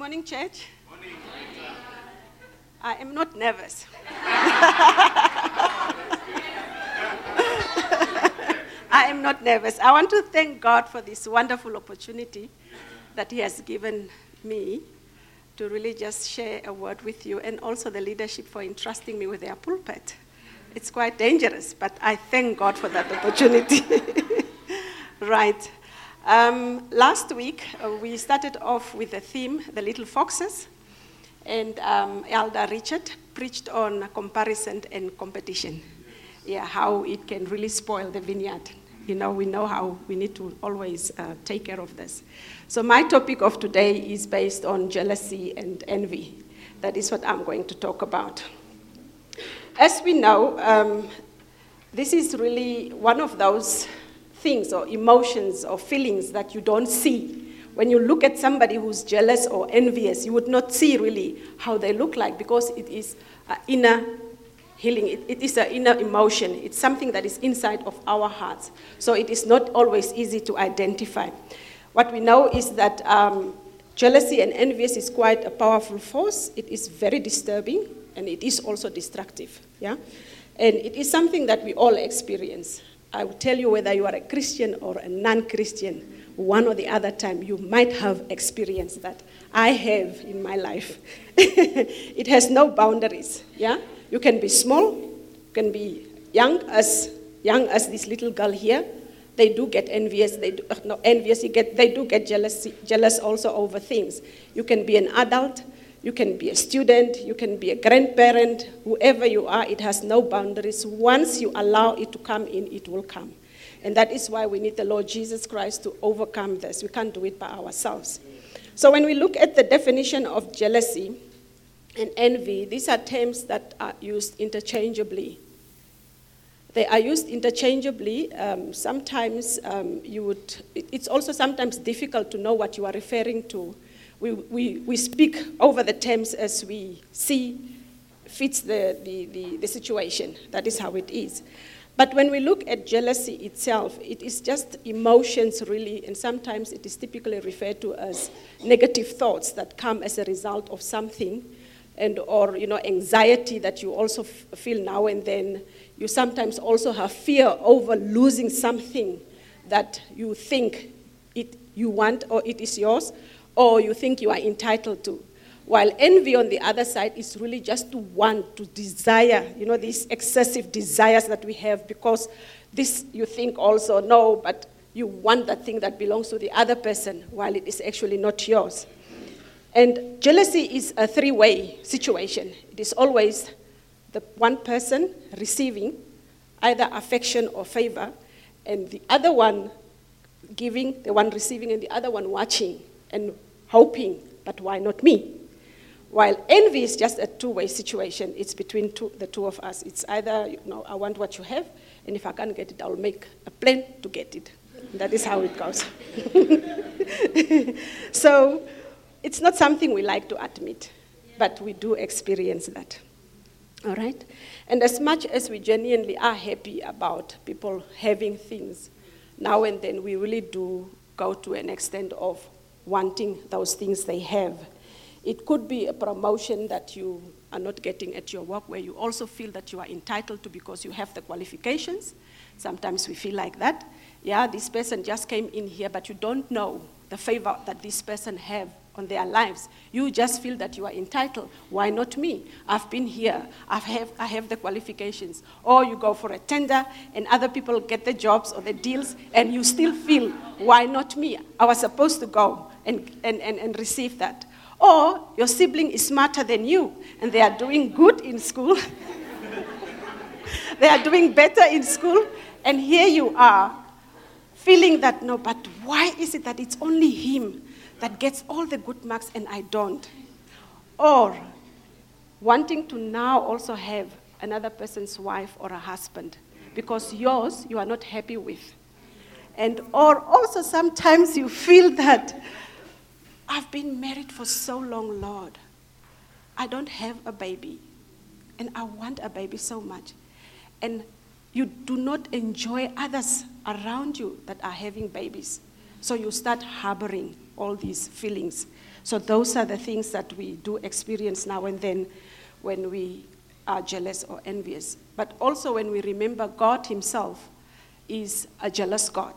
morning, church. Morning. I am not nervous. I am not nervous. I want to thank God for this wonderful opportunity that He has given me to really just share a word with you, and also the leadership for entrusting me with their pulpit. It's quite dangerous, but I thank God for that opportunity. right. Um, last week, uh, we started off with the theme, The Little Foxes, and um, Elder Richard preached on comparison and competition. Yeah, how it can really spoil the vineyard. You know, we know how we need to always uh, take care of this. So, my topic of today is based on jealousy and envy. That is what I'm going to talk about. As we know, um, this is really one of those things or emotions or feelings that you don't see. When you look at somebody who's jealous or envious, you would not see really how they look like because it is an inner healing. It, it is an inner emotion. It's something that is inside of our hearts. So it is not always easy to identify. What we know is that um, jealousy and envious is quite a powerful force. It is very disturbing and it is also destructive. Yeah? And it is something that we all experience. I will tell you whether you are a Christian or a non Christian, one or the other time, you might have experienced that. I have in my life. it has no boundaries. Yeah? You can be small, you can be young as young as this little girl here. They do get envious. They do, uh, no, envious. Get, they do get jealous, jealous also over things. You can be an adult. You can be a student, you can be a grandparent, whoever you are, it has no boundaries. Once you allow it to come in, it will come. And that is why we need the Lord Jesus Christ to overcome this. We can't do it by ourselves. So when we look at the definition of jealousy and envy, these are terms that are used interchangeably. They are used interchangeably. Um, sometimes um, you would, it's also sometimes difficult to know what you are referring to we, we, we speak over the terms as we see fits the, the, the, the situation. That is how it is. But when we look at jealousy itself, it is just emotions really, and sometimes it is typically referred to as negative thoughts that come as a result of something, and or you know anxiety that you also f- feel now and then. You sometimes also have fear over losing something that you think it you want or it is yours, or you think you are entitled to. While envy on the other side is really just to want, to desire, you know, these excessive desires that we have because this you think also, no, but you want that thing that belongs to the other person while it is actually not yours. And jealousy is a three way situation. It is always the one person receiving either affection or favor, and the other one giving, the one receiving, and the other one watching and hoping, but why not me? While envy is just a two way situation, it's between two, the two of us. It's either, you know, I want what you have, and if I can't get it, I'll make a plan to get it. That is how it goes. so it's not something we like to admit, but we do experience that. All right? And as much as we genuinely are happy about people having things, now and then we really do go to an extent of wanting those things they have. It could be a promotion that you are not getting at your work where you also feel that you are entitled to because you have the qualifications. Sometimes we feel like that. Yeah, this person just came in here, but you don't know the favor that this person have on their lives. You just feel that you are entitled. Why not me? I've been here. I have, I have the qualifications. Or you go for a tender and other people get the jobs or the deals and you still feel, why not me? I was supposed to go and, and, and, and receive that. Or your sibling is smarter than you and they are doing good in school. they are doing better in school. And here you are feeling that, no, but why is it that it's only him that gets all the good marks and I don't? Or wanting to now also have another person's wife or a husband because yours you are not happy with. And or also sometimes you feel that I've been married for so long, Lord. I don't have a baby. And I want a baby so much. And you do not enjoy others around you that are having babies. So you start harboring all these feelings. So those are the things that we do experience now and then when we are jealous or envious. But also when we remember God Himself is a jealous God.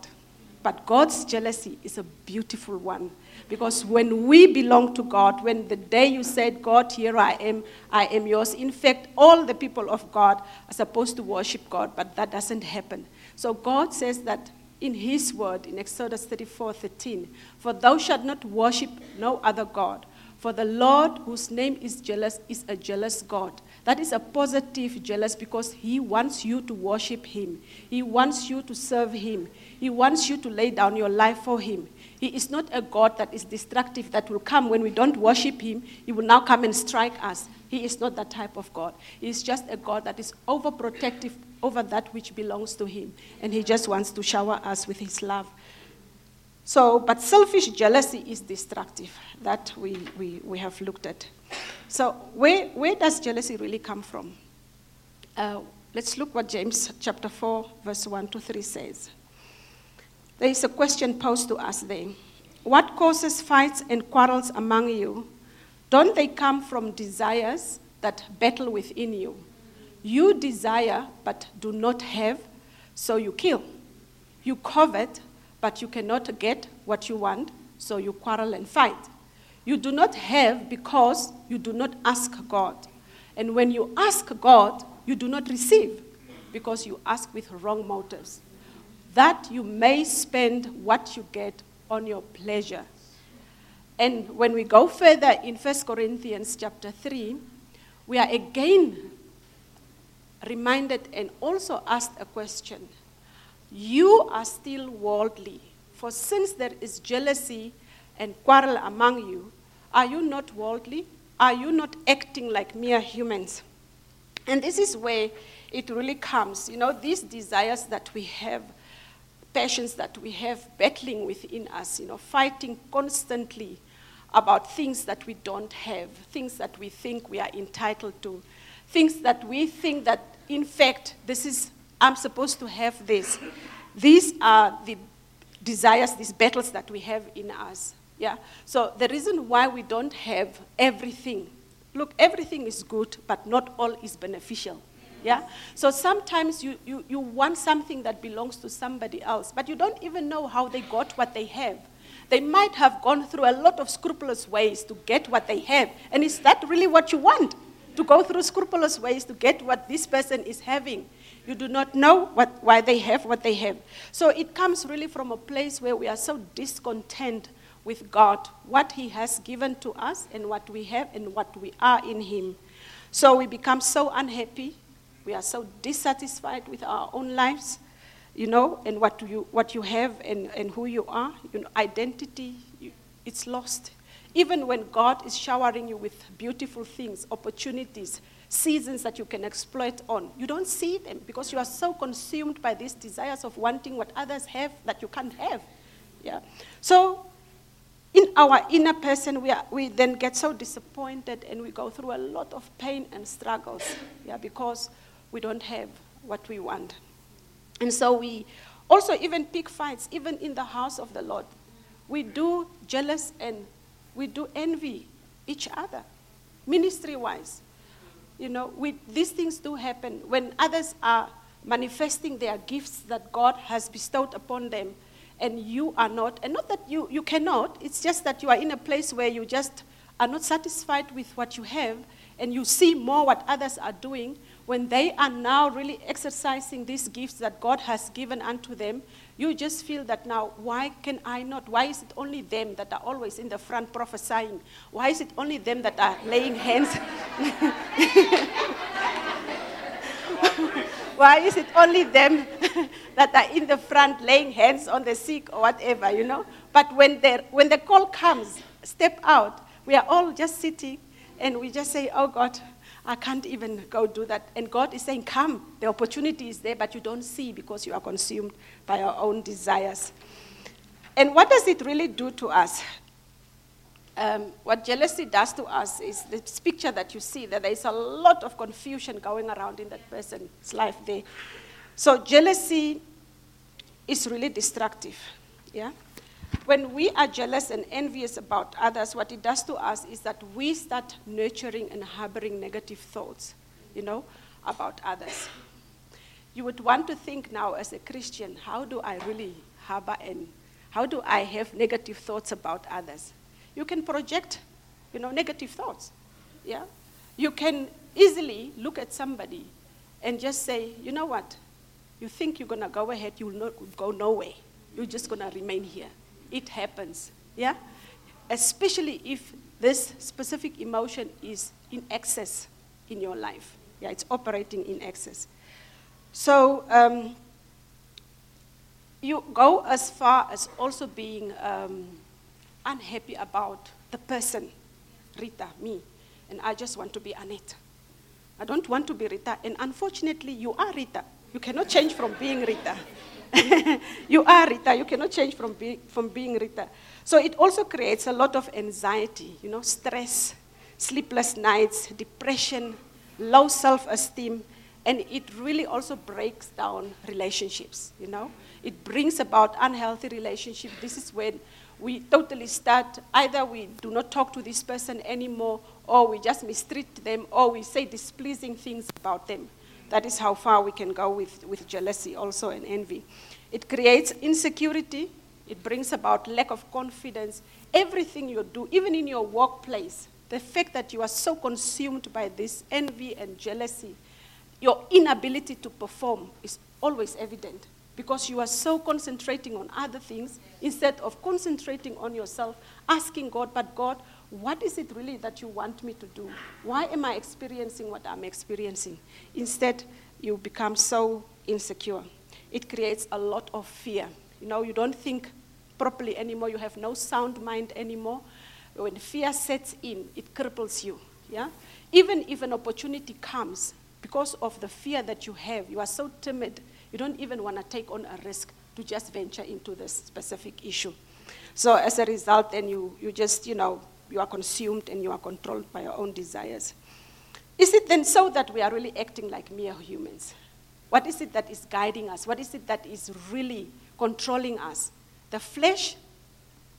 But God's jealousy is a beautiful one. Because when we belong to God, when the day you said, God, here I am, I am yours, in fact, all the people of God are supposed to worship God, but that doesn't happen. So God says that in His word, in Exodus 34 13, For thou shalt not worship no other God, for the Lord, whose name is jealous, is a jealous God. That is a positive jealous because He wants you to worship Him. He wants you to serve Him. He wants you to lay down your life for Him. He is not a God that is destructive, that will come when we don't worship Him. He will now come and strike us. He is not that type of God. He is just a God that is overprotective over that which belongs to Him. And He just wants to shower us with His love. So, but selfish jealousy is destructive. That we, we, we have looked at. So, where, where does jealousy really come from? Uh, let's look what James chapter 4, verse 1 to 3 says. There is a question posed to us there. What causes fights and quarrels among you? Don't they come from desires that battle within you? You desire but do not have, so you kill. You covet, but you cannot get what you want, so you quarrel and fight. You do not have because you do not ask God. And when you ask God, you do not receive because you ask with wrong motives. That you may spend what you get on your pleasure. And when we go further in 1 Corinthians chapter 3, we are again reminded and also asked a question. You are still worldly, for since there is jealousy and quarrel among you, are you not worldly? Are you not acting like mere humans? And this is where it really comes. You know, these desires that we have, passions that we have battling within us, you know, fighting constantly about things that we don't have, things that we think we are entitled to, things that we think that, in fact, this is, I'm supposed to have this. These are the desires, these battles that we have in us. Yeah? So the reason why we don't have everything, look, everything is good, but not all is beneficial. Yeah? So sometimes you, you, you want something that belongs to somebody else, but you don't even know how they got what they have. They might have gone through a lot of scrupulous ways to get what they have. And is that really what you want? To go through scrupulous ways to get what this person is having. You do not know what, why they have what they have. So it comes really from a place where we are so discontent with God, what He has given to us and what we have and what we are in Him. So we become so unhappy. We are so dissatisfied with our own lives, you know, and what you, what you have and, and who you are. You know, identity, you, it's lost. Even when God is showering you with beautiful things, opportunities, seasons that you can exploit on, you don't see them because you are so consumed by these desires of wanting what others have that you can't have. Yeah. So in our inner person, we, are, we then get so disappointed and we go through a lot of pain and struggles yeah, because we don't have what we want. And so we also even pick fights, even in the house of the Lord. We do jealous and we do envy each other, ministry wise. You know, we, these things do happen when others are manifesting their gifts that God has bestowed upon them and you are not, and not that you, you cannot, it's just that you are in a place where you just are not satisfied with what you have, and you see more what others are doing, when they are now really exercising these gifts that God has given unto them, you just feel that now, why can I not? Why is it only them that are always in the front prophesying? Why is it only them that are laying hands? Why is it only them that are in the front laying hands on the sick or whatever, you know? But when when the call comes, step out, we are all just sitting and we just say, oh God, I can't even go do that. And God is saying, come, the opportunity is there, but you don't see because you are consumed by your own desires. And what does it really do to us? um, what jealousy does to us is this picture that you see that there is a lot of confusion going around in that person's life there. So jealousy is really destructive. Yeah. When we are jealous and envious about others, what it does to us is that we start nurturing and harboring negative thoughts, you know, about others. You would want to think now as a Christian, how do I really harbor and how do I have negative thoughts about others? You can project, you know, negative thoughts. Yeah? You can easily look at somebody and just say, you know what? You think you're going to go ahead, you will not go nowhere. You're just going to remain here. It happens. Yeah? Especially if this specific emotion is in excess in your life. Yeah, it's operating in excess. So um, you go as far as also being um, unhappy about the person, Rita, me, and I just want to be Annette. I don't want to be Rita, and unfortunately, you are Rita. You cannot change from being Rita. you are Rita. You cannot change from, be, from being Rita. So it also creates a lot of anxiety, you know, stress, sleepless nights, depression, low self esteem, and it really also breaks down relationships, you know. It brings about unhealthy relationships. This is when we totally start either we do not talk to this person anymore, or we just mistreat them, or we say displeasing things about them. That is how far we can go with, with jealousy also and envy. It creates insecurity, it brings about lack of confidence. Everything you do, even in your workplace, the fact that you are so consumed by this envy and jealousy, your inability to perform is always evident because you are so concentrating on other things instead of concentrating on yourself, asking God, but God, what is it really that you want me to do? Why am I experiencing what I'm experiencing? Instead, you become so insecure. It creates a lot of fear. You know, you don't think properly anymore, you have no sound mind anymore. When fear sets in, it cripples you. Yeah? Even if an opportunity comes, because of the fear that you have, you are so timid, you don't even want to take on a risk to just venture into this specific issue. So as a result, then you, you just, you know, you are consumed and you are controlled by your own desires. Is it then so that we are really acting like mere humans? What is it that is guiding us? What is it that is really controlling us? The flesh,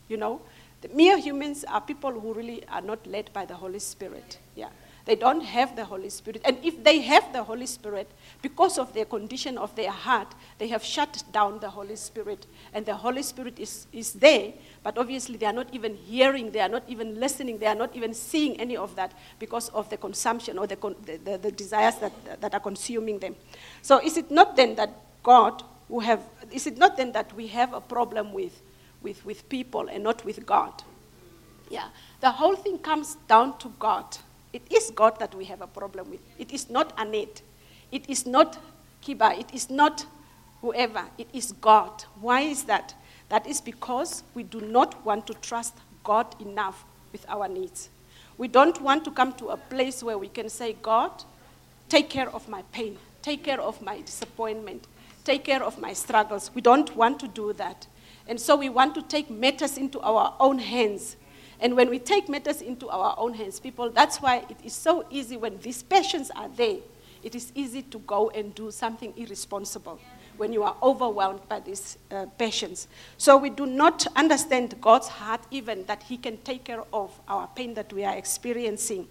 you know, the mere humans are people who really are not led by the Holy Spirit. Yeah. They don't have the Holy Spirit. And if they have the Holy Spirit, because of their condition of their heart, they have shut down the Holy Spirit. And the Holy Spirit is, is there, but obviously they are not even hearing, they are not even listening, they are not even seeing any of that because of the consumption or the, the, the, the desires that, that are consuming them. So is it not then that God, who have, is it not then that we have a problem with, with, with people and not with God? Yeah. The whole thing comes down to God. It is God that we have a problem with. It is not Annette. It is not Kiba. It is not whoever. It is God. Why is that? That is because we do not want to trust God enough with our needs. We don't want to come to a place where we can say, God, take care of my pain, take care of my disappointment, take care of my struggles. We don't want to do that. And so we want to take matters into our own hands and when we take matters into our own hands, people, that's why it is so easy when these passions are there, it is easy to go and do something irresponsible when you are overwhelmed by these uh, passions. So we do not understand God's heart even that He can take care of our pain that we are experiencing.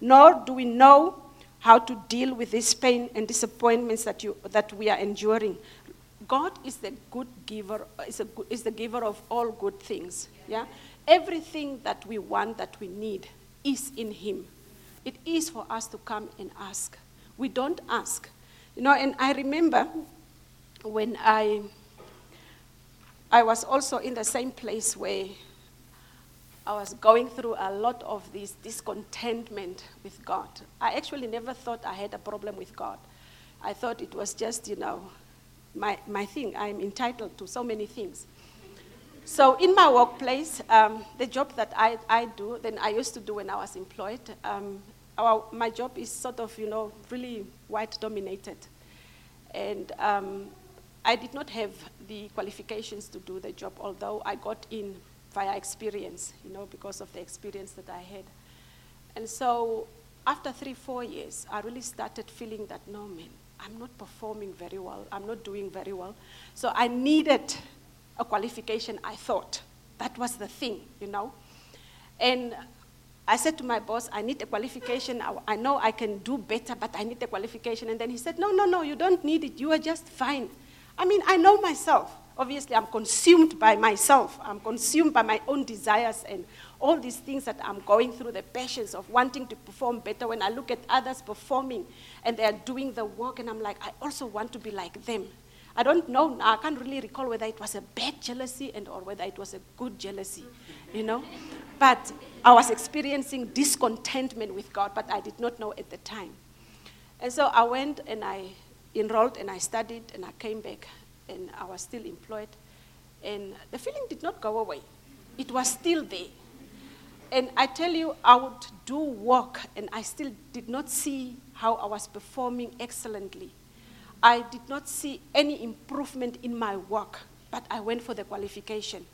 Nor do we know how to deal with this pain and disappointments that, you, that we are enduring. God is the good giver, is, a, is the giver of all good things. Yeah? Everything that we want, that we need, is in Him. It is for us to come and ask. We don't ask. You know, and I remember when I, I was also in the same place where I was going through a lot of this discontentment with God. I actually never thought I had a problem with God. I thought it was just, you know, my, my thing. I'm entitled to so many things. So in my workplace, um, the job that I, I do, then I used to do when I was employed, um, our, my job is sort of, you know, really white dominated. And um, I did not have the qualifications to do the job, although I got in via experience, you know, because of the experience that I had. And so after three, four years, I really started feeling that, no, man, I'm not performing very well. I'm not doing very well. So I needed a qualification, I thought. That was the thing, you know. And I said to my boss, I need a qualification. I, know I can do better, but I need a qualification. And then he said, No, no, no, you don't need it. You are just fine. I mean, I know myself. Obviously, I'm consumed by myself. I'm consumed by my own desires and all these things that I'm going through, the passions of wanting to perform better. When I look at others performing and they're doing the work, and I'm like, I also want to be like them. I don't know, I can't really recall whether it was a bad jealousy and or whether it was a good jealousy, you know. But I was experiencing discontentment with God, but I did not know at the time. And so I went and I enrolled and I studied and I came back and I was still employed. And the feeling did not go away, it was still there. And I tell you, I would do work and I still did not see how I was performing excellently. I did not see any improvement in my work, but I went for the qualification.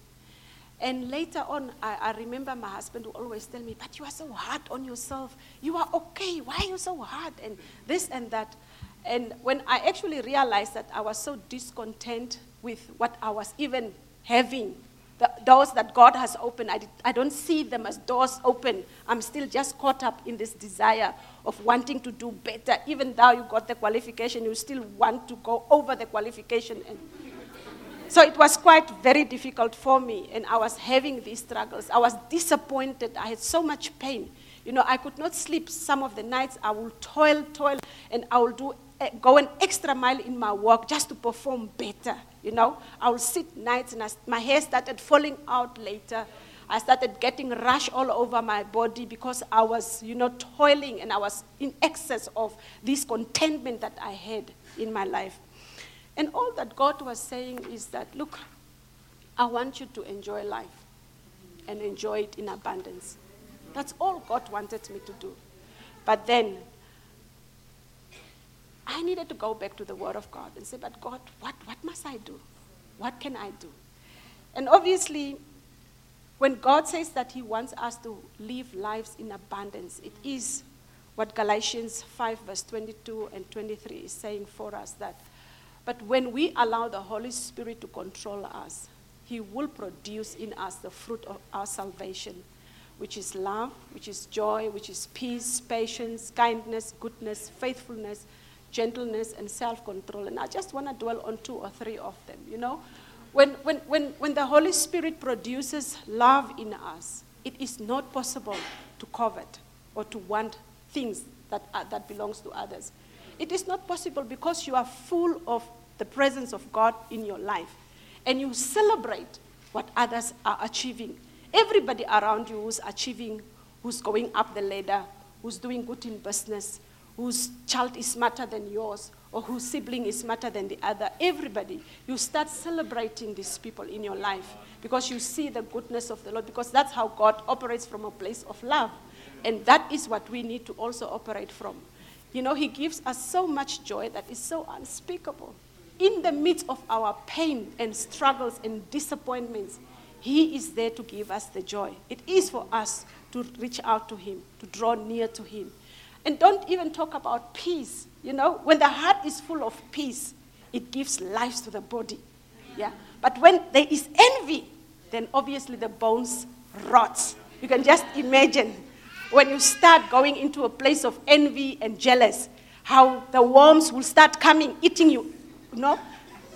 And later on, I, I, remember my husband would always tell me, But you are so hard on yourself. You are okay. Why are you so hard? And this and that. And when I actually realized that I was so discontent with what I was even having, the doors that God has opened, I, did, I don't see them as doors open. I'm still just caught up in this desire of wanting to do better. Even though you got the qualification, you still want to go over the qualification. And so it was quite very difficult for me, and I was having these struggles. I was disappointed. I had so much pain. You know, I could not sleep some of the nights. I will toil, toil, and I will do eh, go an extra mile in my work just to perform better. You know, I will sit nights, and I, my hair started falling out later. I started getting rash all over my body because I was, you know, toiling and I was in excess of this contentment that I had in my life. And all that God was saying is that, look, I want you to enjoy life and enjoy it in abundance. That's all God wanted me to do. But then I needed to go back to the Word of God and say, But God, what, what must I do? What can I do? And obviously, when God says that He wants us to live lives in abundance, it is what Galatians 5, verse 22 and 23 is saying for us that. But when we allow the Holy Spirit to control us, He will produce in us the fruit of our salvation, which is love, which is joy, which is peace, patience, kindness, goodness, faithfulness, gentleness, and self control. And I just want to dwell on two or three of them, you know. When, when, when, when the Holy Spirit produces love in us, it is not possible to covet or to want things that, uh, that belongs to others. It is not possible because you are full of the presence of God in your life and you celebrate what others are achieving. Everybody around you who's achieving, who's going up the ladder, who's doing good in business, whose child is smarter than yours, or whose sibling is smarter than the other, everybody, you start celebrating these people in your life because you see the goodness of the Lord, because that's how God operates from a place of love. And that is what we need to also operate from. You know, He gives us so much joy that is so unspeakable. In the midst of our pain and struggles and disappointments, He is there to give us the joy. It is for us to reach out to Him, to draw near to Him. And don't even talk about peace. You know, when the heart is full of peace, it gives life to the body. Yeah. But when there is envy, then obviously the bones rot. You can just imagine when you start going into a place of envy and jealous, how the worms will start coming, eating you, you know,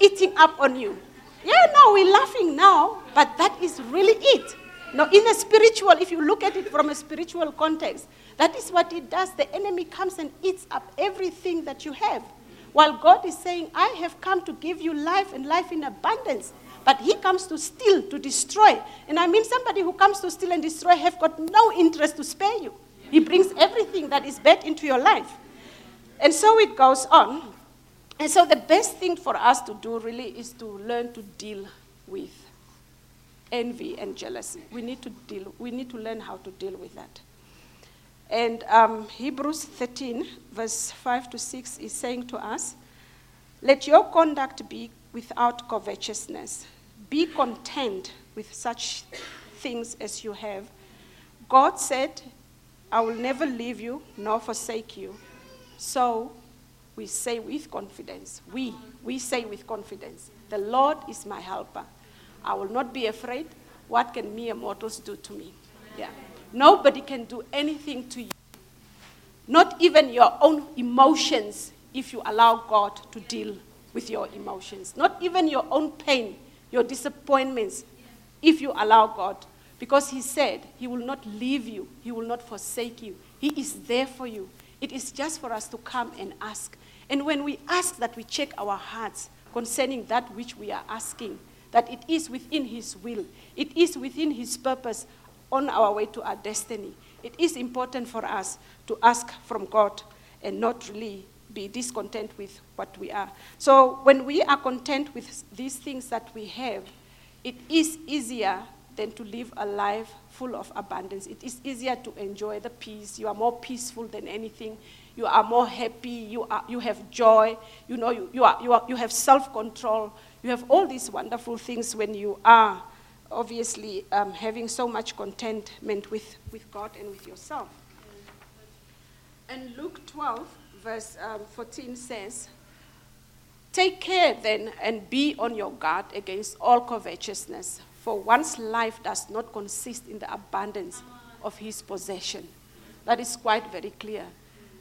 eating up on you. Yeah, no, we're laughing now, but that is really it. Now, in a spiritual, if you look at it from a spiritual context, that is what it does. The enemy comes and eats up everything that you have. While God is saying, I have come to give you life and life in abundance. But he comes to steal, to destroy. And I mean, somebody who comes to steal and destroy have got no interest to spare you. He brings everything that is bad into your life. And so it goes on. And so the best thing for us to do really is to learn to deal with envy and jealousy. We need to deal, we need to learn how to deal with that. And um, Hebrews 13, verse 5 to 6, is saying to us, Let your conduct be without covetousness. Be content with such things as you have. God said, I will never leave you nor forsake you. So we say with confidence, we, we say with confidence, the Lord is my helper. I will not be afraid. what can mere mortals do to me? Yeah. Nobody can do anything to you. Not even your own emotions if you allow God to deal with your emotions. Not even your own pain, your disappointments, if you allow God. Because He said He will not leave you, He will not forsake you. He is there for you. It is just for us to come and ask. And when we ask that we check our hearts concerning that which we are asking, that it is within His will, it is within His purpose on our way to our destiny. It is important for us to ask from God and not really be discontent with what we are. So when we are content with these things that we have, it is easier than to live a life full of abundance. It is easier to enjoy the peace. You are more peaceful than anything. You are more happy. You, are, you have joy. You know, you, you, are, you, are, you have self control. You have all these wonderful things when you are obviously um, having so much contentment with, with God and with yourself. And Luke 12, verse um, 14 says, Take care then and be on your guard against all covetousness, for one's life does not consist in the abundance of his possession. That is quite very clear.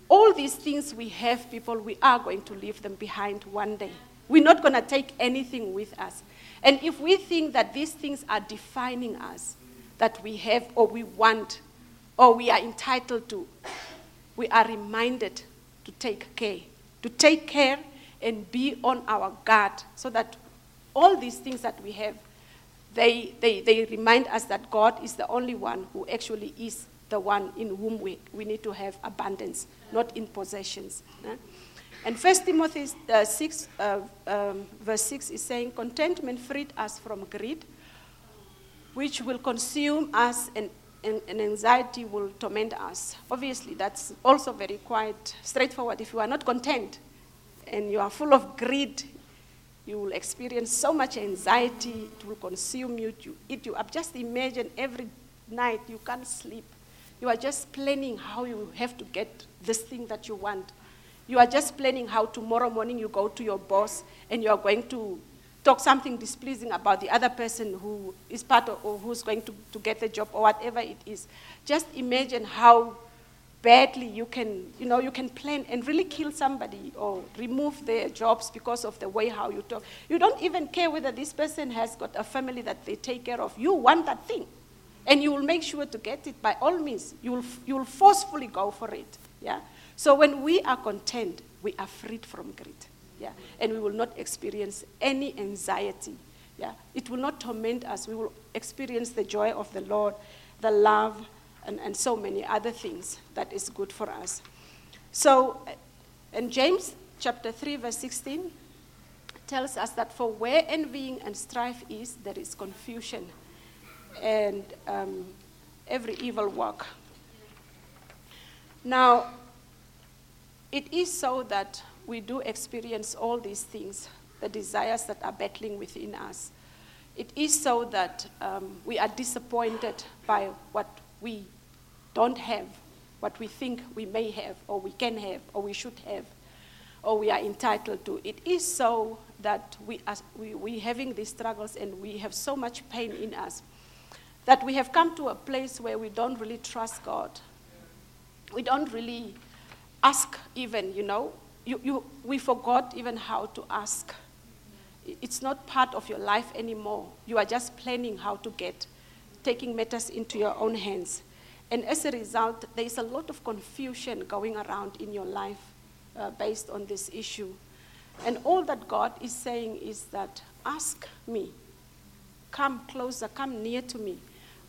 All these things we have, people, we are going to leave them behind one day. We're not going to take anything with us. And if we think that these things are defining us, that we have or we want or we are entitled to, we are reminded to take care. To take care and be on our guard so that all these things that we have, they, they, they remind us that God is the only one who actually is the one in whom we, we need to have abundance, not in possessions. And First Timothy uh, 6, uh, um, verse 6 is saying, Contentment freed us from greed, which will consume us and, and, and, anxiety will torment us. Obviously, that's also very quite straightforward. If you are not content and you are full of greed, you will experience so much anxiety, it will consume you, to eat you up. Just imagine every night you can't sleep. You are just planning how you have to get this thing that you want you are just planning how tomorrow morning you go to your boss and you are going to talk something displeasing about the other person who is part of or who's going to, to get the job or whatever it is. Just imagine how badly you can, you know, you can plan and really kill somebody or remove their jobs because of the way how you talk. You don't even care whether this person has got a family that they take care of. You want that thing. And you will make sure to get it by all means. You will, you will forcefully go for it. Yeah? So when we are content, we are freed from greed. Yeah? And we will not experience any anxiety. Yeah? It will not torment us. We will experience the joy of the Lord, the love, and, and so many other things that is good for us. So, in James chapter 3, verse 16, tells us that for where envying and strife is, there is confusion and um, every evil work. Now, it is so that we do experience all these things, the desires that are battling within us. It is so that um, we are disappointed by what we don't have, what we think we may have, or we can have, or we should have, or we are entitled to. It is so that we are we, we having these struggles and we have so much pain in us that we have come to a place where we don't really trust God. We don't really ask even, you know, you, you, we forgot even how to ask. It's not part of your life anymore. You are just planning how to get, taking matters into your own hands. And as a result, there is a lot of confusion going around in your life uh, based on this issue. And all that God is saying is that ask me, come closer, come near to me.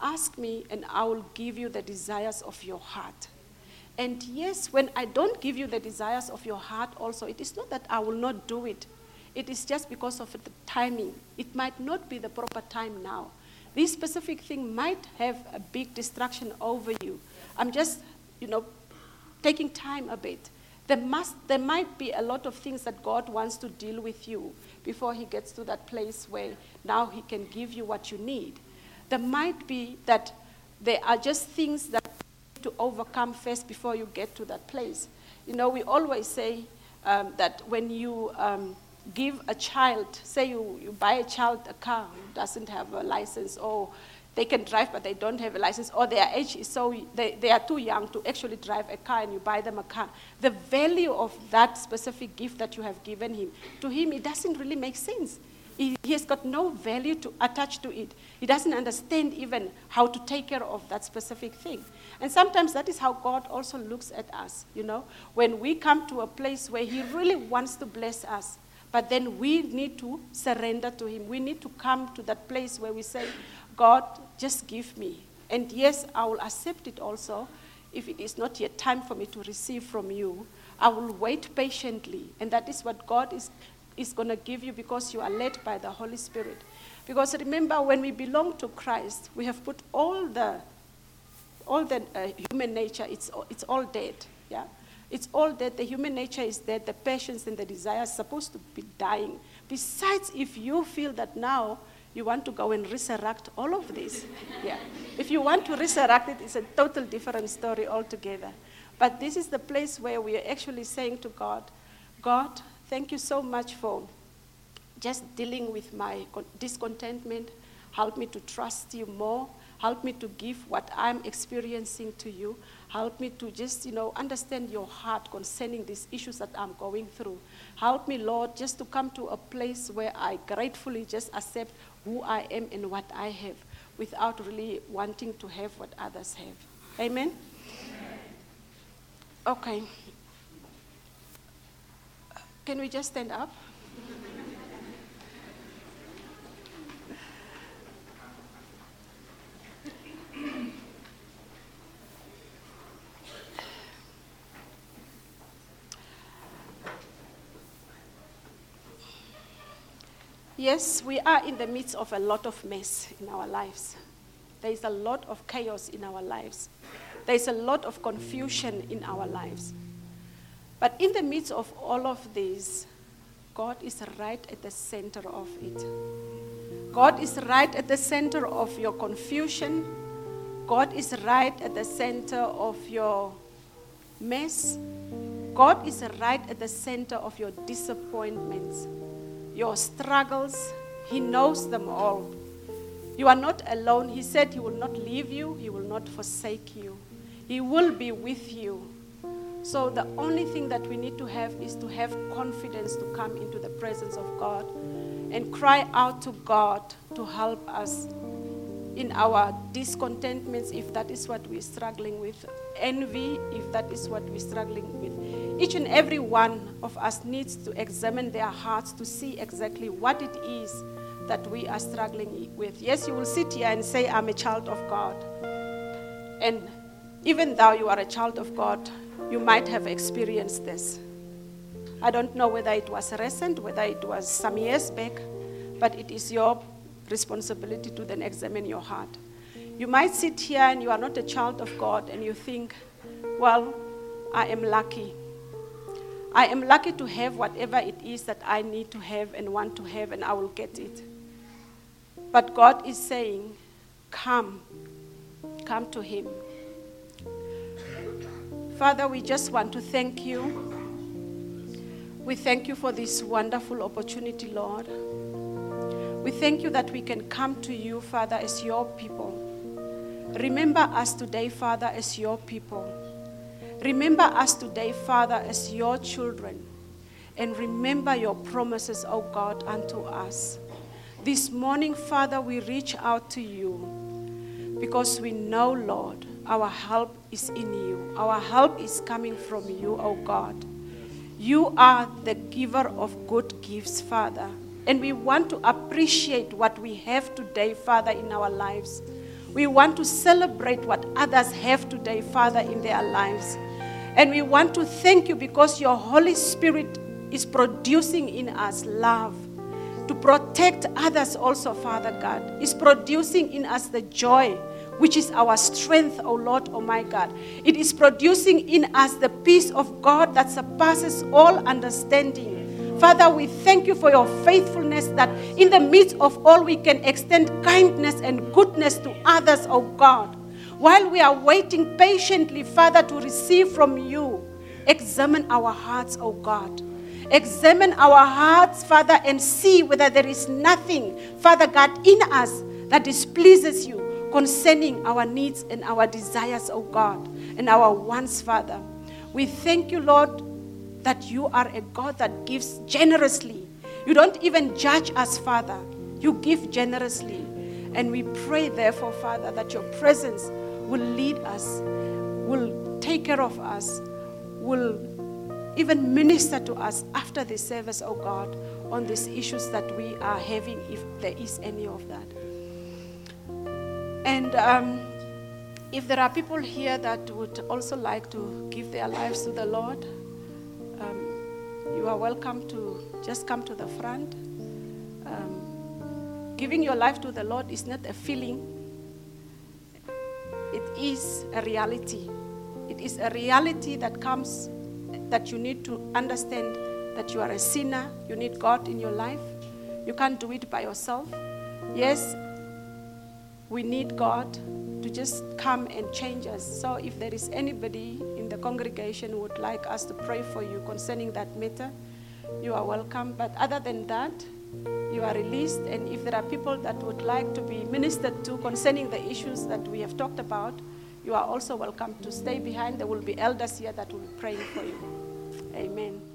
Ask me, and I will give you the desires of your heart. And yes, when I don't give you the desires of your heart, also, it is not that I will not do it. It is just because of the timing. It might not be the proper time now. This specific thing might have a big distraction over you. I'm just, you know, taking time a bit. There, must, there might be a lot of things that God wants to deal with you before He gets to that place where now He can give you what you need. There might be that there are just things that to overcome first before you get to that place. You know, we always say um, that when you um, give a child, say you, you buy a child a car who doesn't have a license or they can drive but they don't have a license or their age is so they, they are too young to actually drive a car and you buy them a car the value of that specific gift that you have given him to him it doesn't really make sense he, he has got no value to attach to it he doesn't understand even how to take care of that specific thing and sometimes that is how god also looks at us you know when we come to a place where he really wants to bless us but then we need to surrender to him we need to come to that place where we say God, just give me. And yes, I will accept it also if it is not yet time for me to receive from you. I will wait patiently. And that is what God is, is going to give you because you are led by the Holy Spirit. Because remember, when we belong to Christ, we have put all the, all the uh, human nature, it's, it's all dead. Yeah? It's all dead. The human nature is dead. The passions and the desires supposed to be dying. Besides, if you feel that now you want to go and resurrect all of this. Yeah. If you want to resurrect it, it's a total different story altogether. But this is the place where we are actually saying to God, God, thank you so much for just dealing with my discontentment. Help me to trust you more. Help me to give what I'm experiencing to you. Help me to just, you know, understand your heart concerning these issues that I'm going through. Help me, Lord, just to come to a place where I gratefully just accept who I am and what I have without really wanting to have what others have. Amen? Okay. Can we just stand up? Yes, we are in the midst of a lot of mess in our lives. There is a lot of chaos in our lives. There is a lot of confusion in our lives. But in the midst of all of this, God is right at the center of it. God is right at the center of your confusion. God is right at the center of your mess. God is right at the center of your disappointments your struggles. He knows them all. You are not alone. He said He will not leave you, He will not forsake you. He will be with you. So, the only thing that we need to have is to have confidence to come into the presence of God and cry out to God to help us in our discontentments, if that is what we're struggling with, envy, if that is what we're struggling with. Each and every one of us needs to examine their hearts to see exactly what it is that we are struggling with. Yes, you will sit here and say, I'm a child of God. And even though you are a child of God, you might have experienced this. I don't know whether it was recent, whether it was some years back, but it is your responsibility to then examine your heart. You might sit here and you are not a child of God and you think, well, I am lucky. I am lucky to have whatever it is that I need to have and want to have, and I will get it. But God is saying, Come, come to Him. Father, we just want to thank you. We thank you for this wonderful opportunity, Lord. We thank you that we can come to you, Father, as your people. Remember us today, Father, as your people. Remember us today, Father, as your children. And remember your promises, O God, unto us. This morning, Father, we reach out to you because we know, Lord, our help is in you. Our help is coming from you, O oh God. You are the giver of good gifts, Father. And we want to appreciate what we have today, Father, in our lives. We want to celebrate what others have today, Father, in their lives. And we want to thank you because your Holy Spirit is producing in us love to protect others also, Father God. Is producing in us the joy, which is our strength, O Lord, O my God. It is producing in us the peace of God that surpasses all understanding. Father, we thank you for your faithfulness that in the midst of all we can extend kindness and goodness to others, O God. While we are waiting patiently, Father, to receive from you, examine our hearts, O God. Examine our hearts, Father, and see whether there is nothing, Father God, in us that displeases you concerning our needs and our desires, O God, and our wants, Father. We thank you, Lord, that you are a God that gives generously. You don't even judge us, Father. You give generously. And we pray, therefore, Father, that your presence will lead us, will take care of us, will even minister to us after the service, oh God, on these issues that we are having, if there is any of that. And um, if there are people here that would also like to give their lives to the Lord, um, you are welcome to just come to the front. Um, giving your life to the Lord is not a feeling, it is a reality. It is a reality that comes that you need to understand that you are a sinner, you need God in your life. You can't do it by yourself. Yes, we need God to just come and change us. So if there is anybody in the congregation who would like us to pray for you concerning that matter, you are welcome. But other than that, you are released. And if there are people that would like to be ministered to concerning the issues that we have talked about, you are also welcome to stay behind. There will be elders here that will be praying for you. Amen.